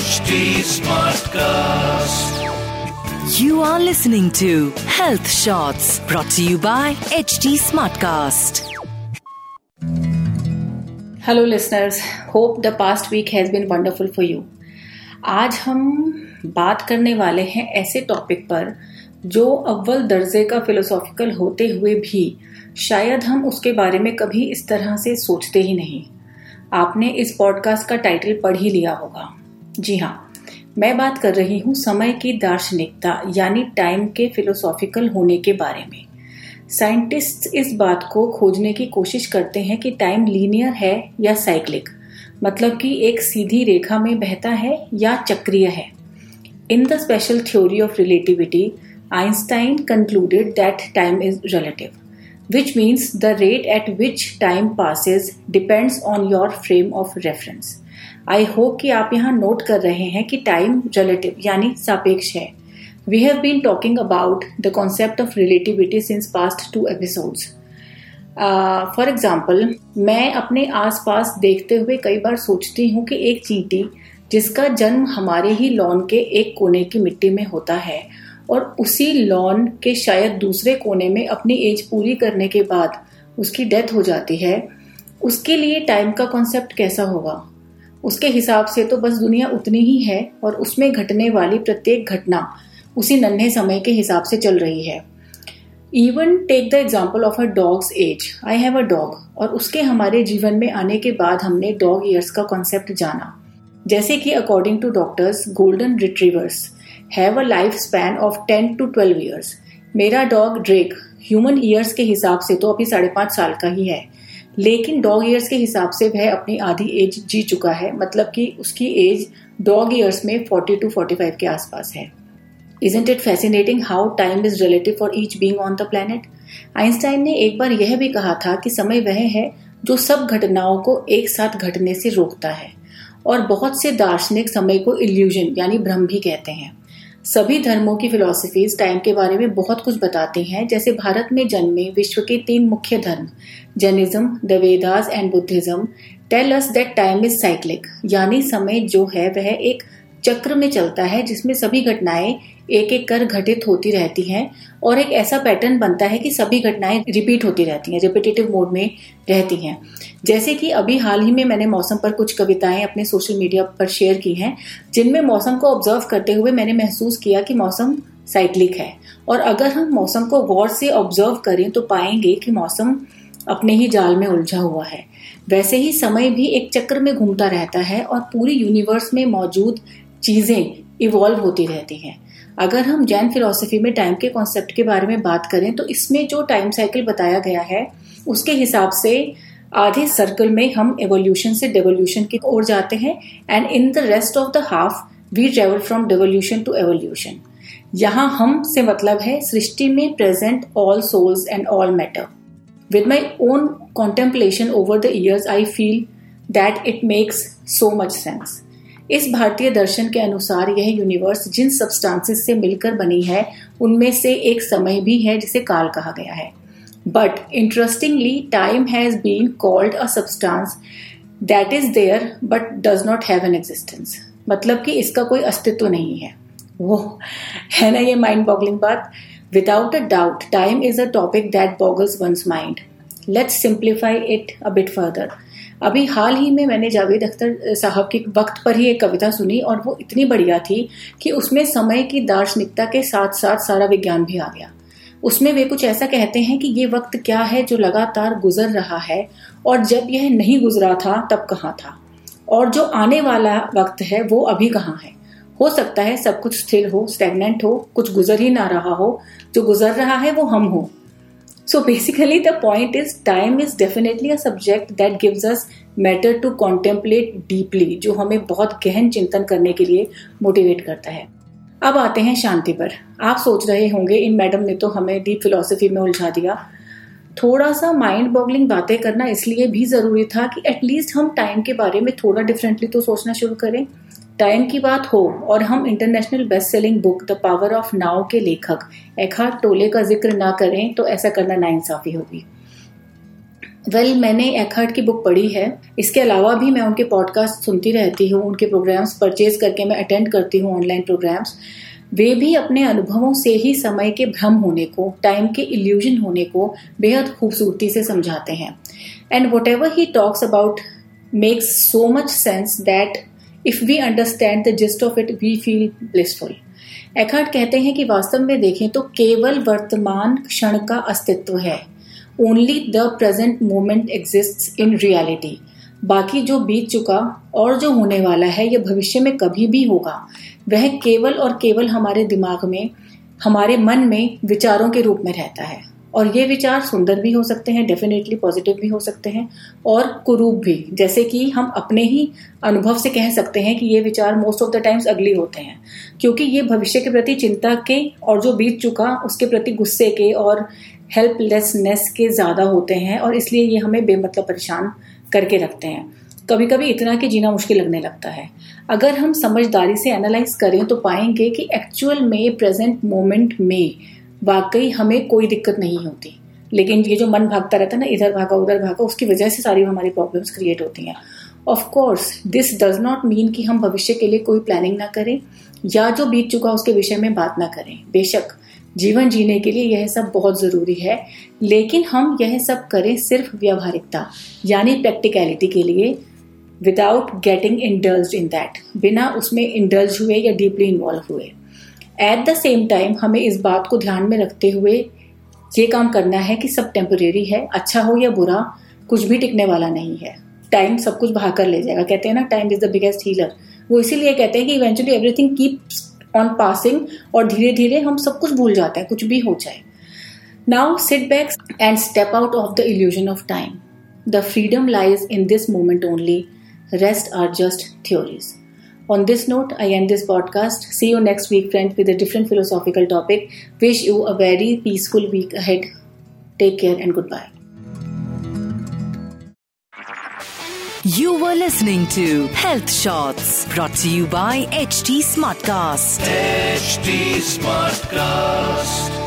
HD Smartcast. You are listening to Health Shots brought to you by HT Smartcast. Hello listeners hope the past week has been wonderful for you आज हम बात करने वाले हैं ऐसे topic पर जो अव्वल दर्जे का फिलोसॉफिकल होते हुए भी शायद हम उसके बारे में कभी इस तरह से सोचते ही नहीं आपने इस पॉडकास्ट का टाइटल पढ़ ही लिया होगा जी हाँ मैं बात कर रही हूँ समय की दार्शनिकता, यानी टाइम के फिलोसॉफिकल होने के बारे में साइंटिस्ट इस बात को खोजने की कोशिश करते हैं कि टाइम लीनियर है या साइक्लिक मतलब कि एक सीधी रेखा में बहता है या चक्रीय है in the special theory of relativity Einstein concluded that time is relative which means the rate at which time passes depends on your frame of reference. I hope कि आप यहाँ नोट कर रहे हैं कि टाइम रिलेटिव यानी सापेक्ष है। We have been talking about the concept of relativity since past two episodes for example मैं अपने आसपास देखते हुए कई बार सोचती हूँ कि एक चींटी जिसका जन्म हमारे ही लॉन के एक कोने की मिट्टी में होता है और उसी लॉन के शायद दूसरे कोने में अपनी एज पूरी करने के बाद उसकी डेथ हो जाती है, उसके लिए टाइम का कॉन्सेप्ट कैसा होगा? उसके हिसाब से तो बस दुनिया उतनी ही है और उसमें घटने वाली प्रत्येक घटना उसी नन्हे समय के हिसाब से चल रही है। Even take the example of a dogs as I have a dog और उसके हमारे जीवन में आने के बाद हमने डॉग ईयर्स का कॉन्सेप्ट जाना। जैसे कि according to doctors golden retrievers have a life span of ten to twelve years मेरा डॉग ड्रेक ह्यूमन ईयर्स के हिसाब से तो अभी साढ़े पाँच साल का ही है। लेकिन डॉग ईयर्स के हिसाब से वह अपनी आधी एज जी चुका है मतलब कि उसकी एज डॉग ईयर्स में फोर्टी टू फोर्टी फाइव के आसपास है। Isn't it fascinating how time is relative for each being on the planet Einstein ने एक बार यह भी कहा था कि समय वह है जो सब घटनाओं को एक साथ घटने से रोकता है, और बहुत से दार्शनिक समय को इल्यूजन यानी भ्रम भी कहते हैं। सभी धर्मों की फिलोसफीज टाइम के बारे में बहुत कुछ बताती हैं। जैसे भारत में जन्मे विश्व के तीन मुख्य धर्म, Jainism the Vedas and Buddhism tell us that time is cyclic यानी समय जो है वह एक चक्र में चलता है जिसमें सभी घटनाएँ एक एक कर घटित होती रहती हैं और एक ऐसा पैटर्न बनता है कि सभी घटनाएँ रिपीट होती रहती हैं रिपीटेटिव मोड में रहती हैं। जैसे कि अभी हाल ही में मैंने मौसम पर कुछ कविताएँ अपने सोशल मीडिया पर शेयर की हैं, जिनमें मौसम को ऑब्ज़र्व करते हुए मैंने महसूस किया कि मौसम साइक्लिक है। और अगर हम मौसम को गौर से ऑब्ज़र्व करें तो पाएँगे कि मौसम अपने ही जाल में उलझा हुआ है। वैसे ही समय भी एक चक्र में घूमता रहता है और पूरी यूनिवर्स में मौजूद चीज़ें इवॉल्व होती रहती हैं। अगर हम जैन फिलोसफी में टाइम के कॉन्सेप्ट के बारे में बात करें तो इसमें जो टाइम साइकिल बताया गया है, उसके हिसाब से आधे सर्कल में हम एवोल्यूशन से डेवोल्यूशन की ओर जाते हैं and in the rest of the half we travel from devolution to evolution यहाँ हम से मतलब है सृष्टि में present all souls and all matter with my own contemplation over the years I feel that it makes so much sense इस भारतीय दर्शन के अनुसार यह यूनिवर्स जिन सब्सटेंसेस से मिलकर बनी है, उनमें से एक समय भी है जिसे काल कहा गया है। But interestingly time has been called a substance that is there but does not have an existence मतलब कि इसका कोई अस्तित्व नहीं है। वो, है ना ये माइंड बॉगलिंग बात? Without a doubt time is a topic that boggles one's mind let's simplify it a bit further अभी हाल ही में मैंने जावेद अख्तर साहब के वक्त पर ही एक कविता सुनी और वो इतनी बढ़िया थी कि उसमें समय की दार्शनिकता के साथ साथ सारा विज्ञान भी आ गया। उसमें वे कुछ ऐसा कहते हैं कि ये वक्त क्या है जो लगातार गुजर रहा है और जब यह नहीं गुजरा था, तब कहाँ था? और जो आने वाला वक्त है, वो अभी कहाँ है? हो सकता है सब कुछ स्थिर हो स्टेगनेंट हो, कुछ गुजर ही ना रहा हो। जो गुजर रहा है, वो हम हो। So basically, the point is time is definitely a subject that gives us matter to contemplate deeply, जो हमें बहुत गहन चिंतन करने के लिए मोटिवेट करता है। अब आते हैं शांति पर। आप सोच रहे होंगे इन मैडम ने तो हमें डीप फिलोसफी में उलझा दिया। थोड़ा सा माइंड बॉगलिंग बातें करना इसलिए भी ज़रूरी था कि एटलीस्ट हम टाइम के बारे में थोड़ा डिफरेंटली तो सोचना शुरू करें। टाइम की बात हो और हम international best selling book the power of now के लेखक एखा टोले का ज़िक्र ना करें तो ऐसा करना नाइंसाफी होगी। वेल well, मैंने एखर्ट की बुक पढ़ी है। इसके अलावा भी मैं उनके पॉडकास्ट सुनती रहती हूँ उनके प्रोग्राम्स परचेज करके मैं अटेंड करती हूँ ऑनलाइन प्रोग्राम्स। वे भी अपने अनुभवों से ही समय के भ्रम होने को टाइम के इल्यूजन होने को बेहद खूबसूरती से समझाते हैं। And whatever he talks about makes so much sense that if we understand the gist of it we feel blissful Eckhart कहते हैं कि वास्तव में देखें तो केवल वर्तमान क्षण का अस्तित्व है। Only the present moment exist in reality बाकी जो बीत चुका और जो होने वाला है, यह भविष्य में कभी भी होगा। वह केवल और केवल हमारे दिमाग में, हमारे मन में विचारों के रूप में रहता है। और ये विचार सुंदर भी हो सकते हैं डेफिनेटली पॉजिटिव भी हो सकते हैं, और कुरूप भी। जैसे कि हम अपने ही अनुभव से कह सकते हैं कि ये विचार मोस्ट ऑफ़ द टाइम्स अगली होते हैं। क्योंकि ये भविष्य के प्रति चिंता के और जो बीत चुका, उसके प्रति गुस्से के और हेल्पलेसनेस के ज़्यादा होते हैं और इसलिए ये हमें बेमतलब परेशान करके रखते हैं। कभी कभी इतना कि जीना मुश्किल लगने लगता है। अगर हम समझदारी से एनालाइज करें तो पाएँगे कि एक्चुअल में प्रेजेंट मोमेंट में वाकई हमें कोई दिक्कत नहीं होती। लेकिन ये जो मन भागता रहता है ना, इधर भागा, उधर भागा, उसकी वजह से सारी हमारी प्रॉब्लम्स क्रिएट होती हैं। Of course this does not mean कि हम भविष्य के लिए कोई प्लानिंग ना करें, या जो बीत चुका उसके विषय में बात ना करें। बेशक, जीवन जीने के लिए यह सब बहुत ज़रूरी है, लेकिन हम यह सब करें सिर्फ़ व्यवहारिकता, यानी प्रैक्टिकलिटी के लिए without getting indulge in that बिना उसमें इंडल्ज हुए या डीपली इन्वॉल्व हुए। एट द सेम टाइम हमें इस बात को ध्यान में रखते हुए ये काम करना है कि सब टेम्परेरी है अच्छा हो या बुरा, कुछ भी टिकने वाला नहीं है। टाइम सब कुछ बहा कर ले जाएगा। कहते हैं ना time is the biggest healer वो इसीलिए कहते हैं कि eventually everything keeps on passing और धीरे धीरे हम सब कुछ भूल जाते हैं, कुछ भी हो जाए। Now sit back and step out of the illusion of time the freedom lies in this moment only rest are just theories On this note, I end this podcast. See you next week, friend, with a different philosophical topic. Wish you a very peaceful week ahead. Take care and goodbye. You were listening to Health Shots brought to you by HT Smartcast. HT Smartcast.